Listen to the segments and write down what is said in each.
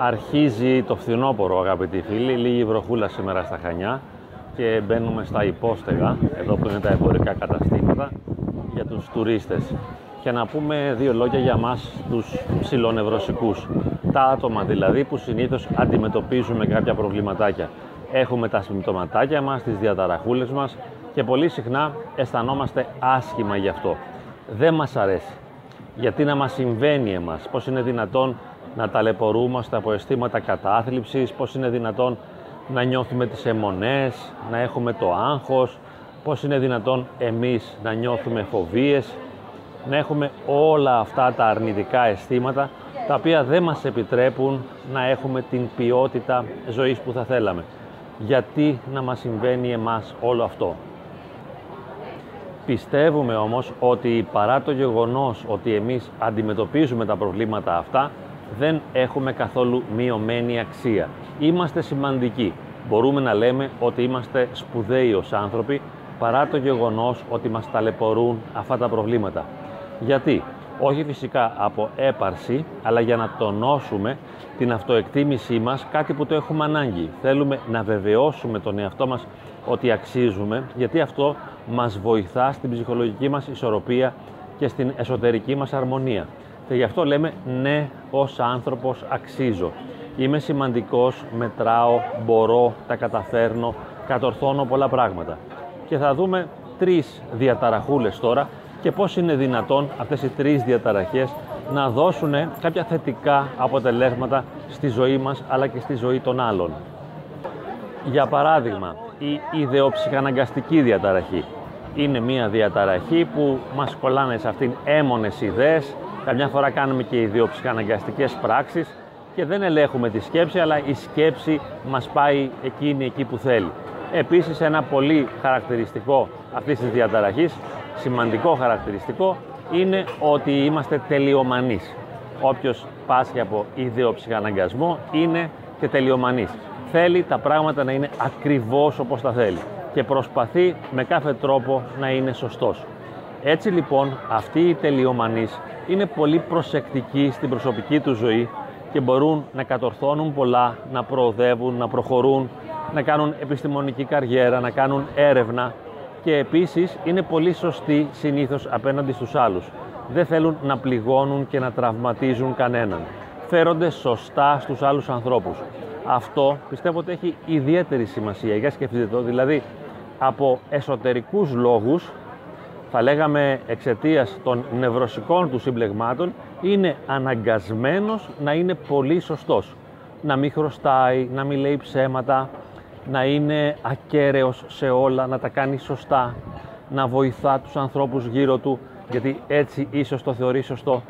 Αρχίζει το φθινόπωρο αγαπητοί φίλοι, λίγη βροχούλα σήμερα στα Χανιά και μπαίνουμε στα υπόστεγα, εδώ που είναι τα εμπορικά καταστήματα για τους τουρίστες. Και να πούμε δύο λόγια για μας τους ψηλονευρωσικούς. Τα άτομα δηλαδή που συνήθως αντιμετωπίζουμε κάποια προβληματάκια. Έχουμε τα συμπτωματάκια μας, τις διαταραχούλες μας και πολύ συχνά αισθανόμαστε άσχημα γι' αυτό. Δεν μας αρέσει. Γιατί να μας συμβαίνει εμάς, πώς είναι δυνατόν να ταλαιπωρούμαστε από αισθήματα κατάθλιψης, πώς είναι δυνατόν να νιώθουμε τις αιμονές, να έχουμε το άγχος, πώς είναι δυνατόν εμείς να νιώθουμε φοβίες, να έχουμε όλα αυτά τα αρνητικά αισθήματα τα οποία δεν μας επιτρέπουν να έχουμε την ποιότητα ζωής που θα θέλαμε. Γιατί να μας συμβαίνει εμάς όλο αυτό; Πιστεύουμε όμως ότι παρά το γεγονός ότι εμείς αντιμετωπίζουμε τα προβλήματα αυτά, δεν έχουμε καθόλου μειωμένη αξία. Είμαστε σημαντικοί. Μπορούμε να λέμε ότι είμαστε σπουδαίοι ως άνθρωποι, παρά το γεγονός ότι μας ταλαιπωρούν αυτά τα προβλήματα. Γιατί, όχι φυσικά από έπαρση, αλλά για να τονώσουμε την αυτοεκτίμησή μας, κάτι που το έχουμε ανάγκη. Θέλουμε να βεβαιώσουμε τον εαυτό μας ότι αξίζουμε, γιατί αυτό μας βοηθά στην ψυχολογική μας ισορροπία και στην εσωτερική μας αρμονία. Και γι' αυτό λέμε ναι, ως άνθρωπος αξίζω. Είμαι σημαντικός, μετράω, μπορώ, τα καταφέρνω, κατορθώνω πολλά πράγματα. Και θα δούμε τρεις διαταραχούλες τώρα και πώς είναι δυνατόν αυτές οι τρεις διαταραχές να δώσουν κάποια θετικά αποτελέσματα στη ζωή μας αλλά και στη ζωή των άλλων. Για παράδειγμα, η ιδεοψυχαναγκαστική διαταραχή είναι μια διαταραχή που μας κολλάνε σε αυτήν έμονες ιδέες, καμιά φορά κάνουμε και ιδεοψυχαναγκαστικές πράξεις και δεν ελέγχουμε τη σκέψη, αλλά η σκέψη μας πάει εκείνη εκεί που θέλει. Επίσης ένα πολύ χαρακτηριστικό αυτής της διαταραχής, σημαντικό χαρακτηριστικό, είναι ότι είμαστε τελειομανείς. Όποιος πάσχει από ιδεοψυχαναγκασμό είναι και τελειομανής. Θέλει τα πράγματα να είναι ακριβώς όπως τα θέλει και προσπαθεί με κάθε τρόπο να είναι σωστός. Έτσι λοιπόν αυτοί οι τελειομανείς είναι πολύ προσεκτικοί στην προσωπική τους ζωή και μπορούν να κατορθώνουν πολλά, να προοδεύουν, να προχωρούν, να κάνουν επιστημονική καριέρα, να κάνουν έρευνα και επίσης είναι πολύ σωστοί συνήθως απέναντι στους άλλους. Δεν θέλουν να πληγώνουν και να τραυματίζουν κανέναν. Φέρονται σωστά στους άλλους ανθρώπους. Αυτό πιστεύω ότι έχει ιδιαίτερη σημασία. Για σκεφτείτε το, δηλαδή από εσωτερικούς λόγους, θα λέγαμε εξαιτίας των νευρωσικών του συμπλεγμάτων, είναι αναγκασμένος να είναι πολύ σωστός. Να μην χρωστάει, να μην λέει ψέματα, να είναι ακέραιος σε όλα, να τα κάνει σωστά, να βοηθά τους ανθρώπους γύρω του, γιατί έτσι ίσως το θεωρεί σωστό.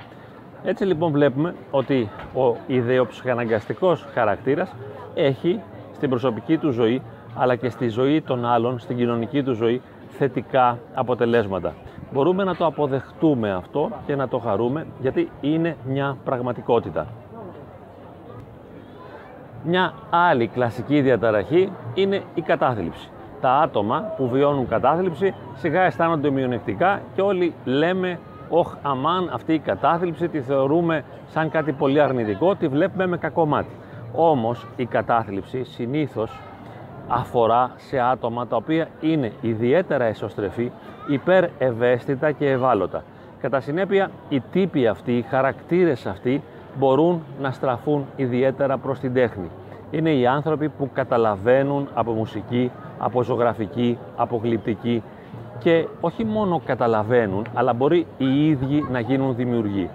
Έτσι λοιπόν βλέπουμε ότι ο ιδεοψυχαναγκαστικός χαρακτήρας έχει στην προσωπική του ζωή αλλά και στη ζωή των άλλων, στην κοινωνική του ζωή θετικά αποτελέσματα. Μπορούμε να το αποδεχτούμε αυτό και να το χαρούμε γιατί είναι μια πραγματικότητα. Μια άλλη κλασική διαταραχή είναι η κατάθλιψη. Τα άτομα που βιώνουν κατάθλιψη σιγά αισθάνονται μειονεκτικά και όλοι λέμε «Ωχ, αμάν, αυτή η κατάθλιψη τη θεωρούμε σαν κάτι πολύ αρνητικό, τη βλέπουμε με κακό μάτι». Όμως η κατάθλιψη συνήθως αφορά σε άτομα τα οποία είναι ιδιαίτερα εσωστρεφή, υπερευαίσθητα και ευάλωτα. Κατά συνέπεια, οι τύποι αυτοί, οι χαρακτήρες αυτοί μπορούν να στραφούν ιδιαίτερα προς την τέχνη. Είναι οι άνθρωποι που καταλαβαίνουν από μουσική, από ζωγραφική, από γλυπτική και όχι μόνο καταλαβαίνουν, αλλά μπορεί οι ίδιοι να γίνουν δημιουργοί.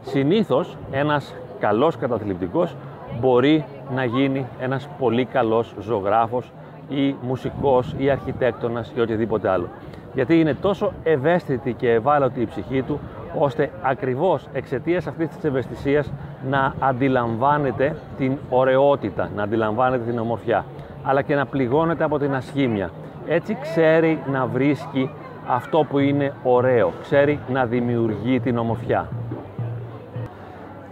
Συνήθως ένας καλός καταθλιπτικός μπορεί να γίνει ένας πολύ καλός ζωγράφος ή μουσικός ή αρχιτέκτονας ή οτιδήποτε άλλο. Γιατί είναι τόσο ευαίσθητη και ευάλωτη η ψυχή του, ώστε ακριβώς εξαιτίας αυτής της ευαισθησίας να αντιλαμβάνεται την ωραιότητα, να αντιλαμβάνεται την ομορφιά, αλλά και να πληγώνεται από την ασχήμια. Έτσι ξέρει να βρίσκει αυτό που είναι ωραίο, ξέρει να δημιουργεί την ομορφιά.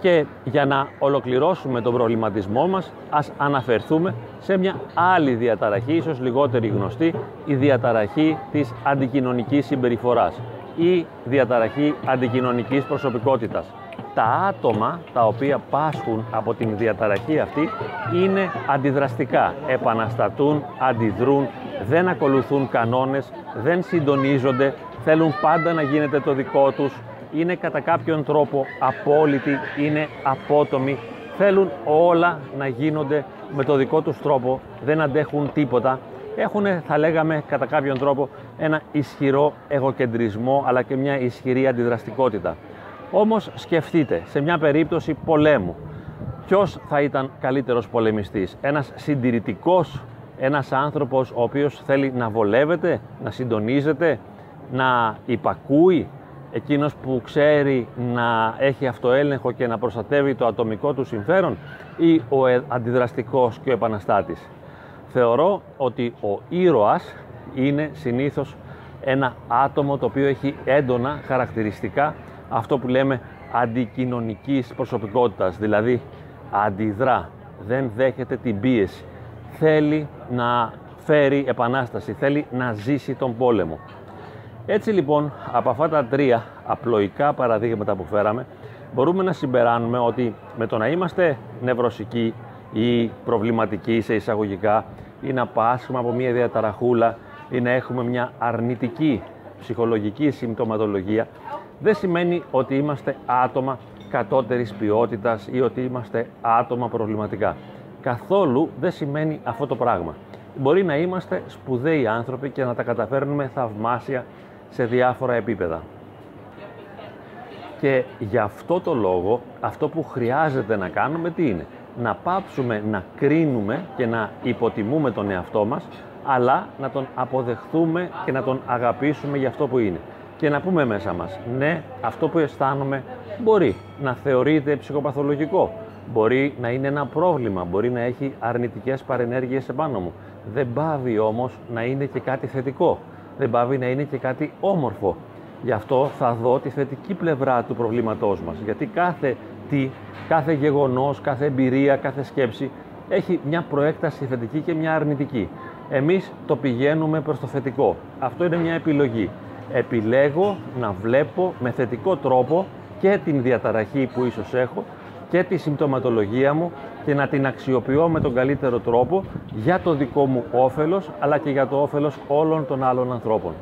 Και για να ολοκληρώσουμε τον προβληματισμό μας, ας αναφερθούμε σε μια άλλη διαταραχή, ίσως λιγότερη γνωστή, η διαταραχή της αντικοινωνικής συμπεριφοράς ή διαταραχή αντικοινωνικής προσωπικότητας. τα άτομα τα οποία πάσχουν από την διαταραχή αυτή είναι αντιδραστικά, επαναστατούν, αντιδρούν, δεν ακολουθούν κανόνες, δεν συντονίζονται, θέλουν πάντα να γίνεται το δικό τους, είναι κατά κάποιον τρόπο απόλυτοι, είναι απότομοι, θέλουν όλα να γίνονται με το δικό τους τρόπο, δεν αντέχουν τίποτα, έχουν θα λέγαμε κατά κάποιον τρόπο ένα ισχυρό εγωκεντρισμό αλλά και μια ισχυρή αντιδραστικότητα. Όμως σκεφτείτε, σε μια περίπτωση πολέμου, ποιος θα ήταν καλύτερος πολεμιστής, ένας συντηρητικός, ένας άνθρωπος ο οποίος θέλει να βολεύεται, να συντονίζεται, να υπακούει, εκείνος που ξέρει να έχει αυτοέλεγχο και να προστατεύει το ατομικό του συμφέρον ή ο ε, αντιδραστικός και ο επαναστάτης. Θεωρώ ότι ο ήρωας είναι συνήθως ένα άτομο το οποίο έχει έντονα χαρακτηριστικά αυτό που λέμε αντικοινωνικής προσωπικότητας, δηλαδή αντιδρά, δεν δέχεται την πίεση, θέλει να φέρει επανάσταση, θέλει να ζήσει τον πόλεμο. Έτσι λοιπόν, από αυτά τα τρία απλοϊκά παραδείγματα που φέραμε, μπορούμε να συμπεράνουμε ότι με το να είμαστε νευρωσικοί ή προβληματικοί σε εισαγωγικά ή να πάσχουμε από μια διαταραχούλα ή να έχουμε μια αρνητική ψυχολογική συμπτωματολογία, δεν σημαίνει ότι είμαστε άτομα κατώτερης ποιότητας ή ότι είμαστε άτομα προβληματικά. Καθόλου δεν σημαίνει αυτό το πράγμα. Μπορεί να είμαστε σπουδαίοι άνθρωποι και να τα καταφέρνουμε θαυμάσια σε διάφορα επίπεδα. Και γι' αυτό το λόγο, αυτό που χρειάζεται να κάνουμε τι είναι; Να πάψουμε να κρίνουμε και να υποτιμούμε τον εαυτό μας, αλλά να τον αποδεχθούμε και να τον αγαπήσουμε για αυτό που είναι και να πούμε μέσα μας, ναι, αυτό που αισθάνομαι μπορεί να θεωρείται ψυχοπαθολογικό, μπορεί να είναι ένα πρόβλημα, μπορεί να έχει αρνητικές παρενέργειες επάνω μου. Δεν πάβει όμως να είναι και κάτι θετικό, δεν πάβει να είναι και κάτι όμορφο. Γι' αυτό θα δω τη θετική πλευρά του προβλήματός μας, γιατί κάθε τι, κάθε γεγονός, κάθε εμπειρία, κάθε σκέψη έχει μια προέκταση θετική και μια αρνητική. Εμείς το πηγαίνουμε προς το θετικό. Αυτό είναι μια επιλογή επιλέγω να βλέπω με θετικό τρόπο και την διαταραχή που ίσως έχω και τη συμπτωματολογία μου και να την αξιοποιώ με τον καλύτερο τρόπο για το δικό μου όφελος αλλά και για το όφελος όλων των άλλων ανθρώπων.